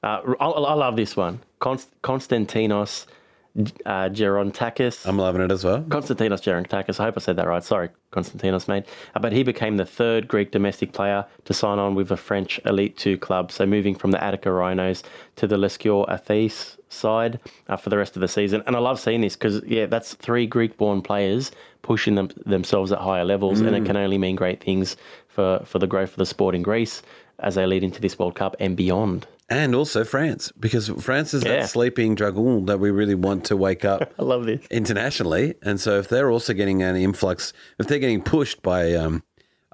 Uh, I, I love this one. Const- Konstantinos uh, Gerontakis. I'm loving it as well. Konstantinos Gerontakis. I hope I said that right. Sorry, Konstantinos, mate. Uh, but he became the third Greek domestic player to sign on with a French Elite Two club. So moving from the Attica Rhinos to the Lescure-Arthès side uh, for the rest of the season. And I love seeing this because yeah, that's three Greek-born players pushing them, themselves at higher levels, and it can only mean great things for for the growth of the sport in Greece as they lead into this World Cup and beyond. And also France, because France is Yeah. that sleeping dragoon that we really want to wake up I love this. internationally. And so if they're also getting an influx, if they're getting pushed by um,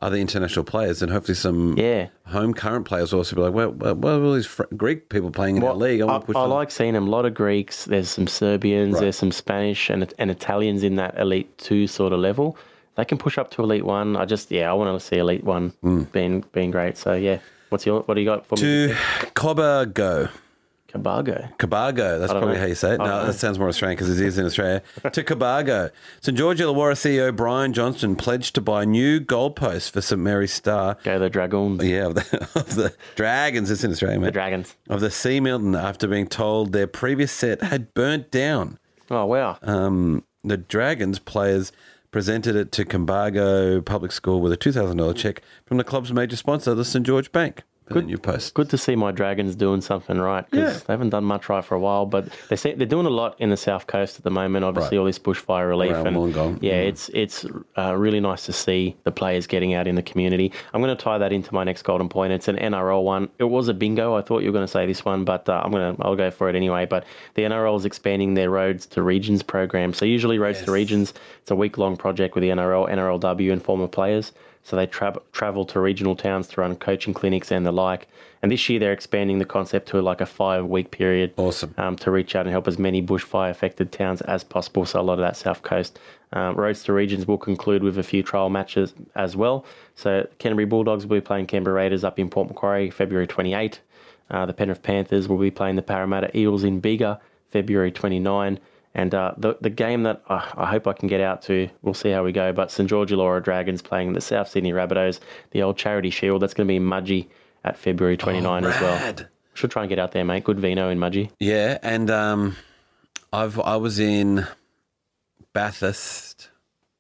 other international players, then hopefully some Yeah. home current players will also be like, well, well, what are all these fr- Greek people playing in our league? I I, push I like seeing them. A lot of Greeks. There's some Serbians. Right. There's some Spanish and, and Italians in that elite two sort of level. They can push up to elite one. I just yeah, I want to see elite one being being great. So yeah, what's your what do you got for me? to Cobago. Cabargo. Cabargo, that's probably know. how you say it. No, know. that sounds more Australian because it is in Australia. to Cabargo. St George Illawarra CEO Brian Johnston pledged to buy new goalposts for St Mary's Star. Go the Dragons. Yeah, of the, of the Dragons. It's in Australia, The. Dragons. Of the Sea Milton after being told their previous set had burnt down. Oh wow. Um, the Dragons players presented it to Cambargo Public School with a $2,000 check from the club's major sponsor, the St George Bank. Good. New post. Good to see my Dragons doing something right because Yeah. they haven't done much right for a while. But they see, they're doing a lot in the south coast at the moment. Obviously, Right. all this bushfire relief Around and Wollongong. yeah, Mhm. it's it's uh, really nice to see the players getting out in the community. I'm going to tie that into my next golden point. It's an NRL one. It was a bingo. I thought you were going to say this one, but uh, I'm going to I'll go for it anyway. But the NRL is expanding their roads to regions program. So usually roads to regions. It's a week long project with the NRL, NRLW, and former players. So they tra- travel to regional towns to run coaching clinics and the like. And this year they're expanding the concept to like a five week period Awesome. um, to reach out and help as many bushfire affected towns as possible. So a lot of that south coast. Um, Roads to Regions will conclude with a few trial matches as well. So Canterbury Bulldogs will be playing Canberra Raiders up in Port Macquarie February 28. Uh, the Penrith Panthers will be playing the Parramatta Eels in Bega February 29. And uh, the the game that uh, I hope I can get out to, we'll see how we go. But St George Illawarra Dragons playing the South Sydney Rabbitohs, the old Charity Shield. That's going to be in Mudgee at February 29 as well. Should try and get out there, mate. Good vino in Mudgee. Yeah, and um, I've I was in Bathurst,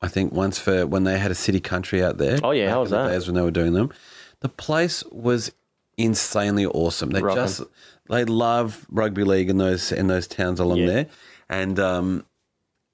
I think once for when they had a city country out there. Oh, yeah, how was that? Days when they were doing them, the place was insanely awesome. They Rockin'. just they love rugby league in those in those towns along Yeah. there, and um,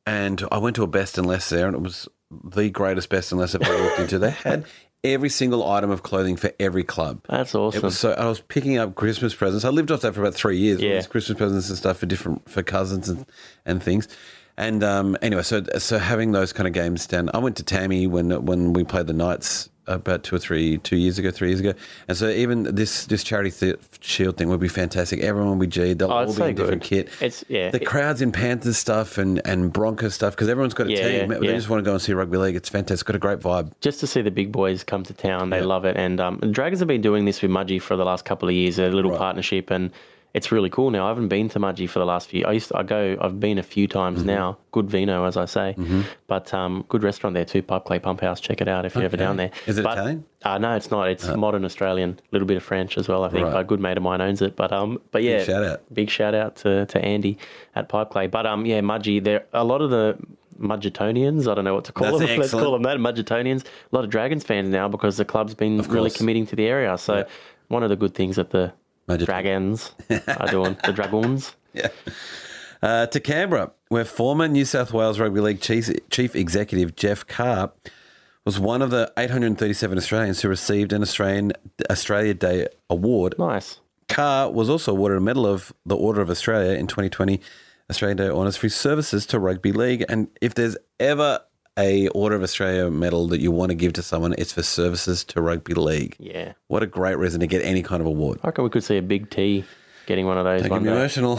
and I went to a best and less there, and it was the greatest best and less I've ever walked into. They had every single item of clothing for every club. That's awesome. It was so I was picking up Christmas presents. I lived off that for about three years. Yeah. these Christmas presents and stuff for different for cousins and, and things. And um, anyway, so so having those kind of games down. I went to Tammy when when we played the Knights about two or three two years ago, three years ago. And so even this this charity th- shield thing would be fantastic. Everyone will be G'd. They'll Oh, all be so in different kit. It's- yeah, The it- crowds in Panthers stuff and and Broncos stuff because everyone's got a Yeah, team. yeah, They yeah. just want to go and see rugby league. It's fantastic. It's got a great vibe. just to see the big boys come to town, they love it. And um, Dragons have been doing this with Mudgee for the last couple of years, a little Right. partnership, and it's really cool now. I haven't been to Mudgee for the last few. I used to, I go. I've been a few times Mm-hmm. now. Good vino, as I say, but um, good restaurant there too. Pipe Clay Pump House. Check it out if you're ever down there. Is it But- Italian? Uh, no, it's not. It's modern Australian. A little bit of French as well. I think Right. a good mate of mine owns it. But um, but yeah, big shout out. big shout out to, to Andy at Pipe Clay. But um, yeah, Mudgee. There a lot of the Mudgetonians. I don't know what to call That's them. Let's call them that. Mudgetonians. A lot of Dragons fans now because the club's been really committing to the area. So one of the good things that the Mudget- Dragons are doing, the Dragons. Yeah. Uh, to Canberra, where former New South Wales Rugby League Chief, Chief Executive Geoff Carr was one of the 837 Australians who received an Australian Australia Day award. Nice. Carr was also awarded a Medal of the Order of Australia in 2020 Australian Day honours for his services to rugby league. And if there's ever a Order of Australia medal that you want to give to someone, it's for services to rugby league. Yeah. What a great reason to get any kind of award. I reckon we could see a big T getting one of those Don't one get me day. emotional.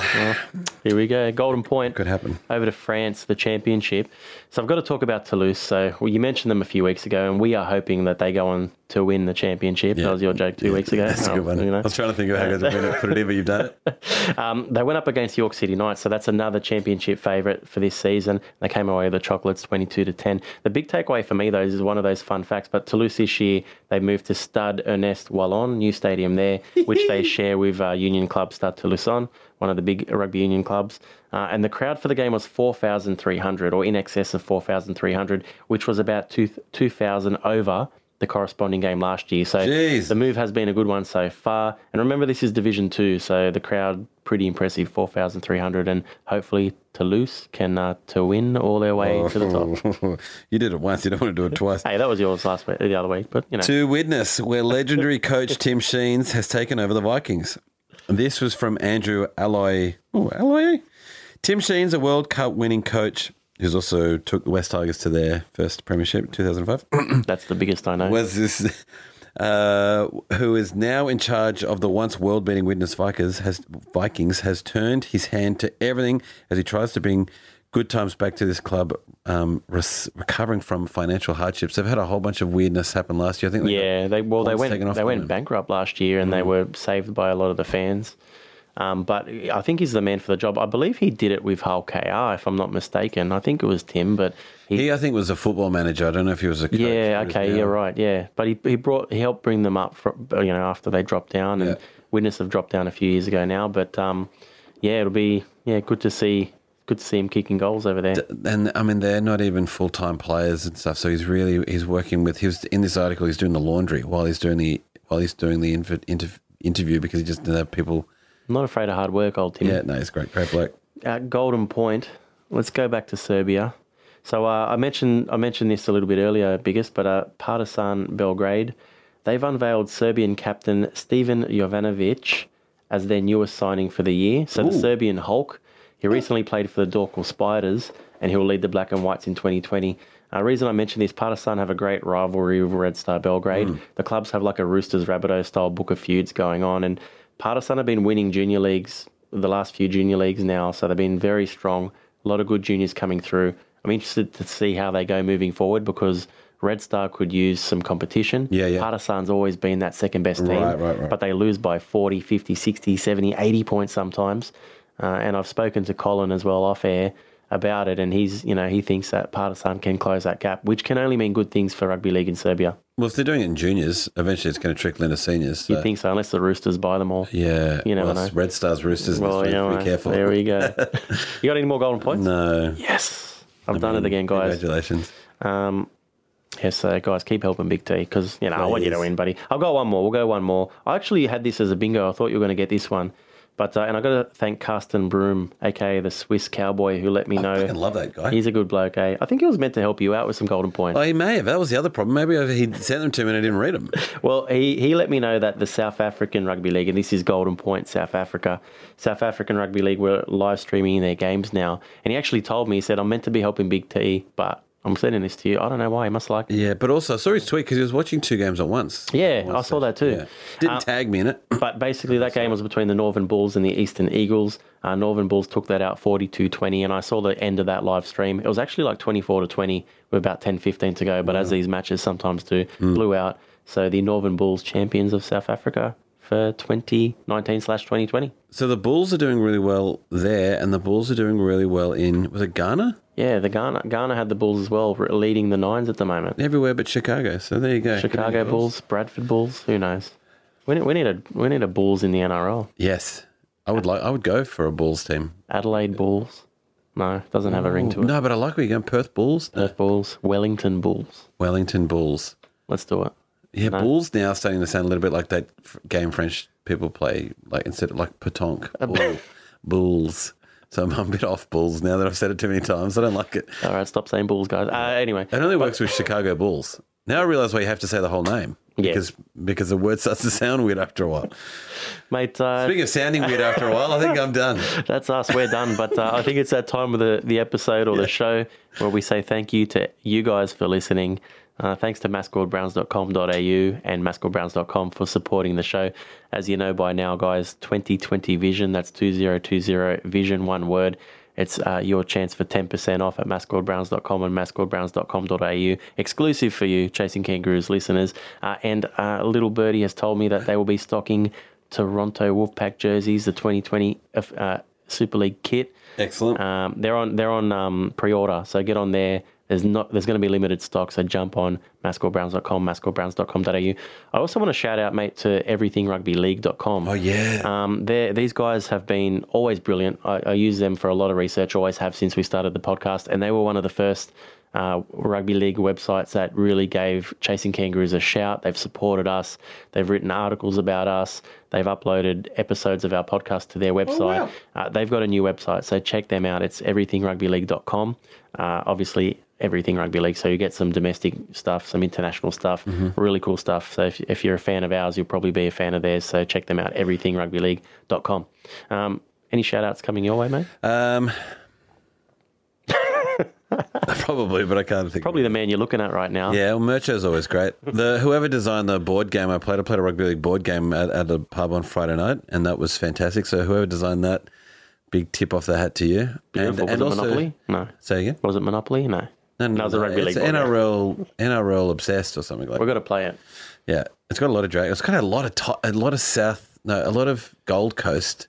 Here we go. Golden point. Could happen. Over to France, the championship. So I've got to talk about Toulouse. So well, you mentioned them a few weeks ago, and we are hoping that they go on to win the championship. Yeah. That was your joke two weeks ago. That's a Um, good one. you know. I was trying to think of how to put it, in, but you've done it. Um, they went up against York City Knights, so that's another championship favourite for this season. They came away with the chocolates, twenty-two to ten. The big takeaway for me, though, is one of those fun facts. But Toulouse this year, they moved to Stade Ernest Wallon, new stadium there, which they share with uh, Union Club Stade Toulousain, one of the big rugby union clubs. Uh, and the crowd for the game was four thousand three hundred, or in excess of four thousand three hundred, which was about two two thousand over. The corresponding game last year, so Jeez. the move has been a good one so far. And remember, this is Division Two, so the crowd pretty impressive, four thousand three hundred, and hopefully Toulouse can uh, to win all their way to the top. you did it once. You don't want to do it twice. Hey, that was yours last week, the other week, but you know, To Widnes where legendary coach Tim Sheens has taken over the Vikings. This was from Andrew Alloy. Oh, Alloy. Tim Sheens, a World Cup winning coach who's also took the West Tigers to their first premiership 2005. that's the biggest I know. was this uh, who is now in charge of the once world-beating Widnes Vikings has Vikings has turned his hand to everything as he tries to bring good times back to this club, um, res- recovering from financial hardships. They've had a whole bunch of weirdness happen last year. I think. They yeah, they well they went they went them. bankrupt last year, and they were saved by a lot of the fans. Um, but I think he's the man for the job. I believe he did it with Hull KR, if I'm not mistaken. I think it was Tim, but he, He, I think, was a football manager. I don't know if he was a coach. Yeah, okay, yeah, right, yeah. But he, he brought he helped bring them up from you know after they dropped down and Yeah. Widnes have dropped down a few years ago now. But um, yeah, it'll be yeah good to see good to see him kicking goals over there. And I mean, they're not even full time players and stuff. So he's really he's working with. He was in this article. He's doing the laundry while he's doing the while he's doing the inter, inter, interview because he just didn't have people. I'm not afraid of hard work, old Tim. Yeah, no, he's great, great bloke. At Golden Point, let's go back to Serbia. So uh, I mentioned I mentioned this a little bit earlier, biggest, but uh, Partizan Belgrade, they've unveiled Serbian captain Stevan Jovanovic as their newest signing for the year. So the Serbian Hulk, he recently played for the Dorćol Spiders, and he'll lead the Black and Whites in 2020. Uh, reason I mention this, Partizan have a great rivalry with Red Star Belgrade. The clubs have like a Roosters Rabbitoh style book of feuds going on, and Partizan have been winning junior leagues the last few junior leagues now, so they've been very strong. A lot of good juniors coming through. I'm interested to see how they go moving forward because Red Star could use some competition. Yeah, yeah. Partizan's always been that second best team, Right, right, right. but they lose by 40, 50, 60, 70, 80 points sometimes. Uh, and I've spoken to Colin as well off air about it, and he's, you know, he thinks that Partizan can close that gap, which can only mean good things for rugby league in Serbia. Well, if they're doing it in juniors, eventually it's going to trickle into seniors. So. You'd think so, unless the Roosters buy them all. Yeah, You never well, know. Red Stars, Roosters. Well, you know, be careful. there we go. you got any more golden points? No, Yes. I've done it again, guys. Congratulations. Um, yes, so guys, keep helping Big T because you know I want you to win, buddy. I've got one more. We'll go one more. I actually had this as a bingo. I thought you were going to get this one, but uh, and I got to thank Carsten Broom, aka the Swiss Cowboy, who let me I know. I love that guy. He's a good bloke, eh? I think he was meant to help you out with some golden points. Oh, he may have. That was the other problem. Maybe he sent them to me and I didn't read them. Well, he, he let me know that the South African Rugby League, and this is Golden Point, South Africa, South African Rugby League were live streaming their games now. And he actually told me, he said, I'm meant to be helping Big T, but I'm sending this to you. I don't know why. He must like it. Yeah, but also I saw his tweet because he was watching two games at once. Yeah, One I saw that too. Yeah. Didn't Uh, tag me in it. But basically, that game was between the Northern Bulls and the Eastern Eagles. Uh, Northern Bulls took that out 42 20, and I saw the end of that live stream. It was actually like 24 to 20 with about 10 15 to go, but as these matches sometimes do, blew out. So the Northern Bulls, champions of South Africa for 2019 slash 2020. So the Bulls are doing really well there, and the Bulls are doing really well in was it Ghana? Yeah, the Ghana, Ghana had the Bulls as well, leading the nines at the moment. Everywhere but Chicago. So there you go. Chicago Bulls, Bradford Bulls, who knows? We need, we need a we need a Bulls in the NRL. Yes, I would like. I would go for a Bulls team. Adelaide Bulls. No, doesn't have a ring to it. No, but I like where you're going. Perth Bulls, Perth Bulls, Wellington Bulls. Wellington Bulls. Let's do it. Yeah, No. Bulls now starting to sound a little bit like that game French people play, like instead of like petanque. Bull, bulls. So I'm a bit off Bulls now that I've said it too many times. I don't like it. All right, stop saying Bulls, guys. Uh, anyway, It only works with Chicago Bulls. Now I realise why you have to say the whole name. Yeah. Because because the word starts to sound weird after a while. mate, uh, Speaking of sounding weird after a while, I think I'm done. that's us. We're done. But uh, I think it's that time of the, the episode or the show where we say thank you to you guys for listening. Uh, thanks to mascordbrownz.com.au and mascordbrownz.com for supporting the show. As you know by now, guys, 2020 Vision, that's 2020 Vision, one word. It's uh, your chance for 10% off at mascordbrownz.com and mascordbrownz.com.au, Exclusive for you, Chasing Kangaroos listeners. Uh, and uh, Little Birdie has told me that they will be stocking Toronto Wolfpack jerseys, the 2020 uh, Super League kit. Excellent. Um, they're on they're on um, pre-order, so get on there. There's not there's going to be limited stock, so jump on mascordbrownz.com, mascordbrownz.com.au. I also want to shout out, mate, to everythingrugbyleague.com. oh yeah. Um, these guys have been always brilliant. I, I use them for a lot of research, always have since we started the podcast, and they were one of the first uh, rugby league websites that really gave Chasing Kangaroos a shout. They've supported us. They've written articles about us. They've uploaded episodes of our podcast to their website. wow. uh, they've got a new website, so check them out. It's everythingrugbyleague.com. Uh, obviously, everything rugby league. So you get some domestic stuff, some international stuff, really cool stuff. So if, if you're a fan of ours, you'll probably be a fan of theirs. So check them out, everythingrugbyleague.com. Um, any shout outs coming your way, mate? Um, probably, but I can't think. Probably the man you're looking at right now. Yeah, well, Mercho's always great. The whoever designed the board game I played, I played a rugby league board game at, at a pub on Friday night, and that was fantastic. So whoever designed that, big tip off the hat to you. Beautiful. was it Monopoly? No. Say again. Was it Monopoly? No. No, No, it was rugby it's league game. NRL NRL obsessed or something like. We've got to play it. Yeah, it's got a lot of drag. It's got a lot of to- a lot of South, no, a lot of Gold Coast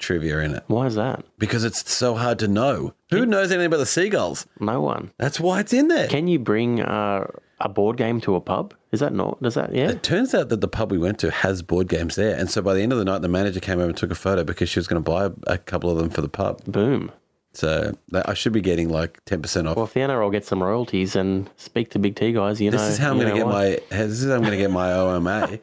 trivia in it Why is that? because it's so hard to know. Who knows anything about the seagulls? No one. That's why it's in there. Can you bring uh, a board game to a pub? Is that not? Does that? Yeah. It turns out that the pub we went to has board games there, and so by the end of the night, the manager came over and took a photo because she was going to buy a couple of them for the pub. Boom. So I should be getting like ten percent off. Well, if the NRL gets some royalties and speak to Big T guys, you know. this is how I'm going to get my. This is how I'm going to get my OMA,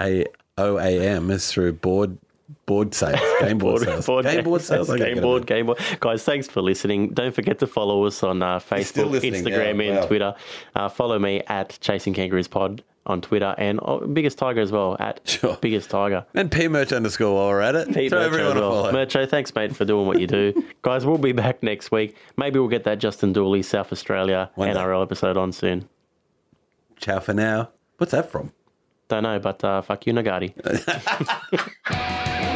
a OAM is through board board sales, game board, sales, game board sales, can't game board, game board. Guys, thanks for listening. Don't forget to follow us on uh, Facebook, Instagram, yeah, and. Twitter. Uh, follow me at Chasing Kangaroos Pod on Twitter and oh, Biggest Tiger as well at Sure. Biggest Tiger. And P merch underscore while we're at it. Throw Mercho everyone well. follow. Mercho, thanks, mate, for doing what you do. Guys, we'll be back next week. Maybe we'll get that Justin Dooley South Australia One day. NRL episode on soon. Ciao for now. What's that from? Don't know, but uh, fuck you, Nagati.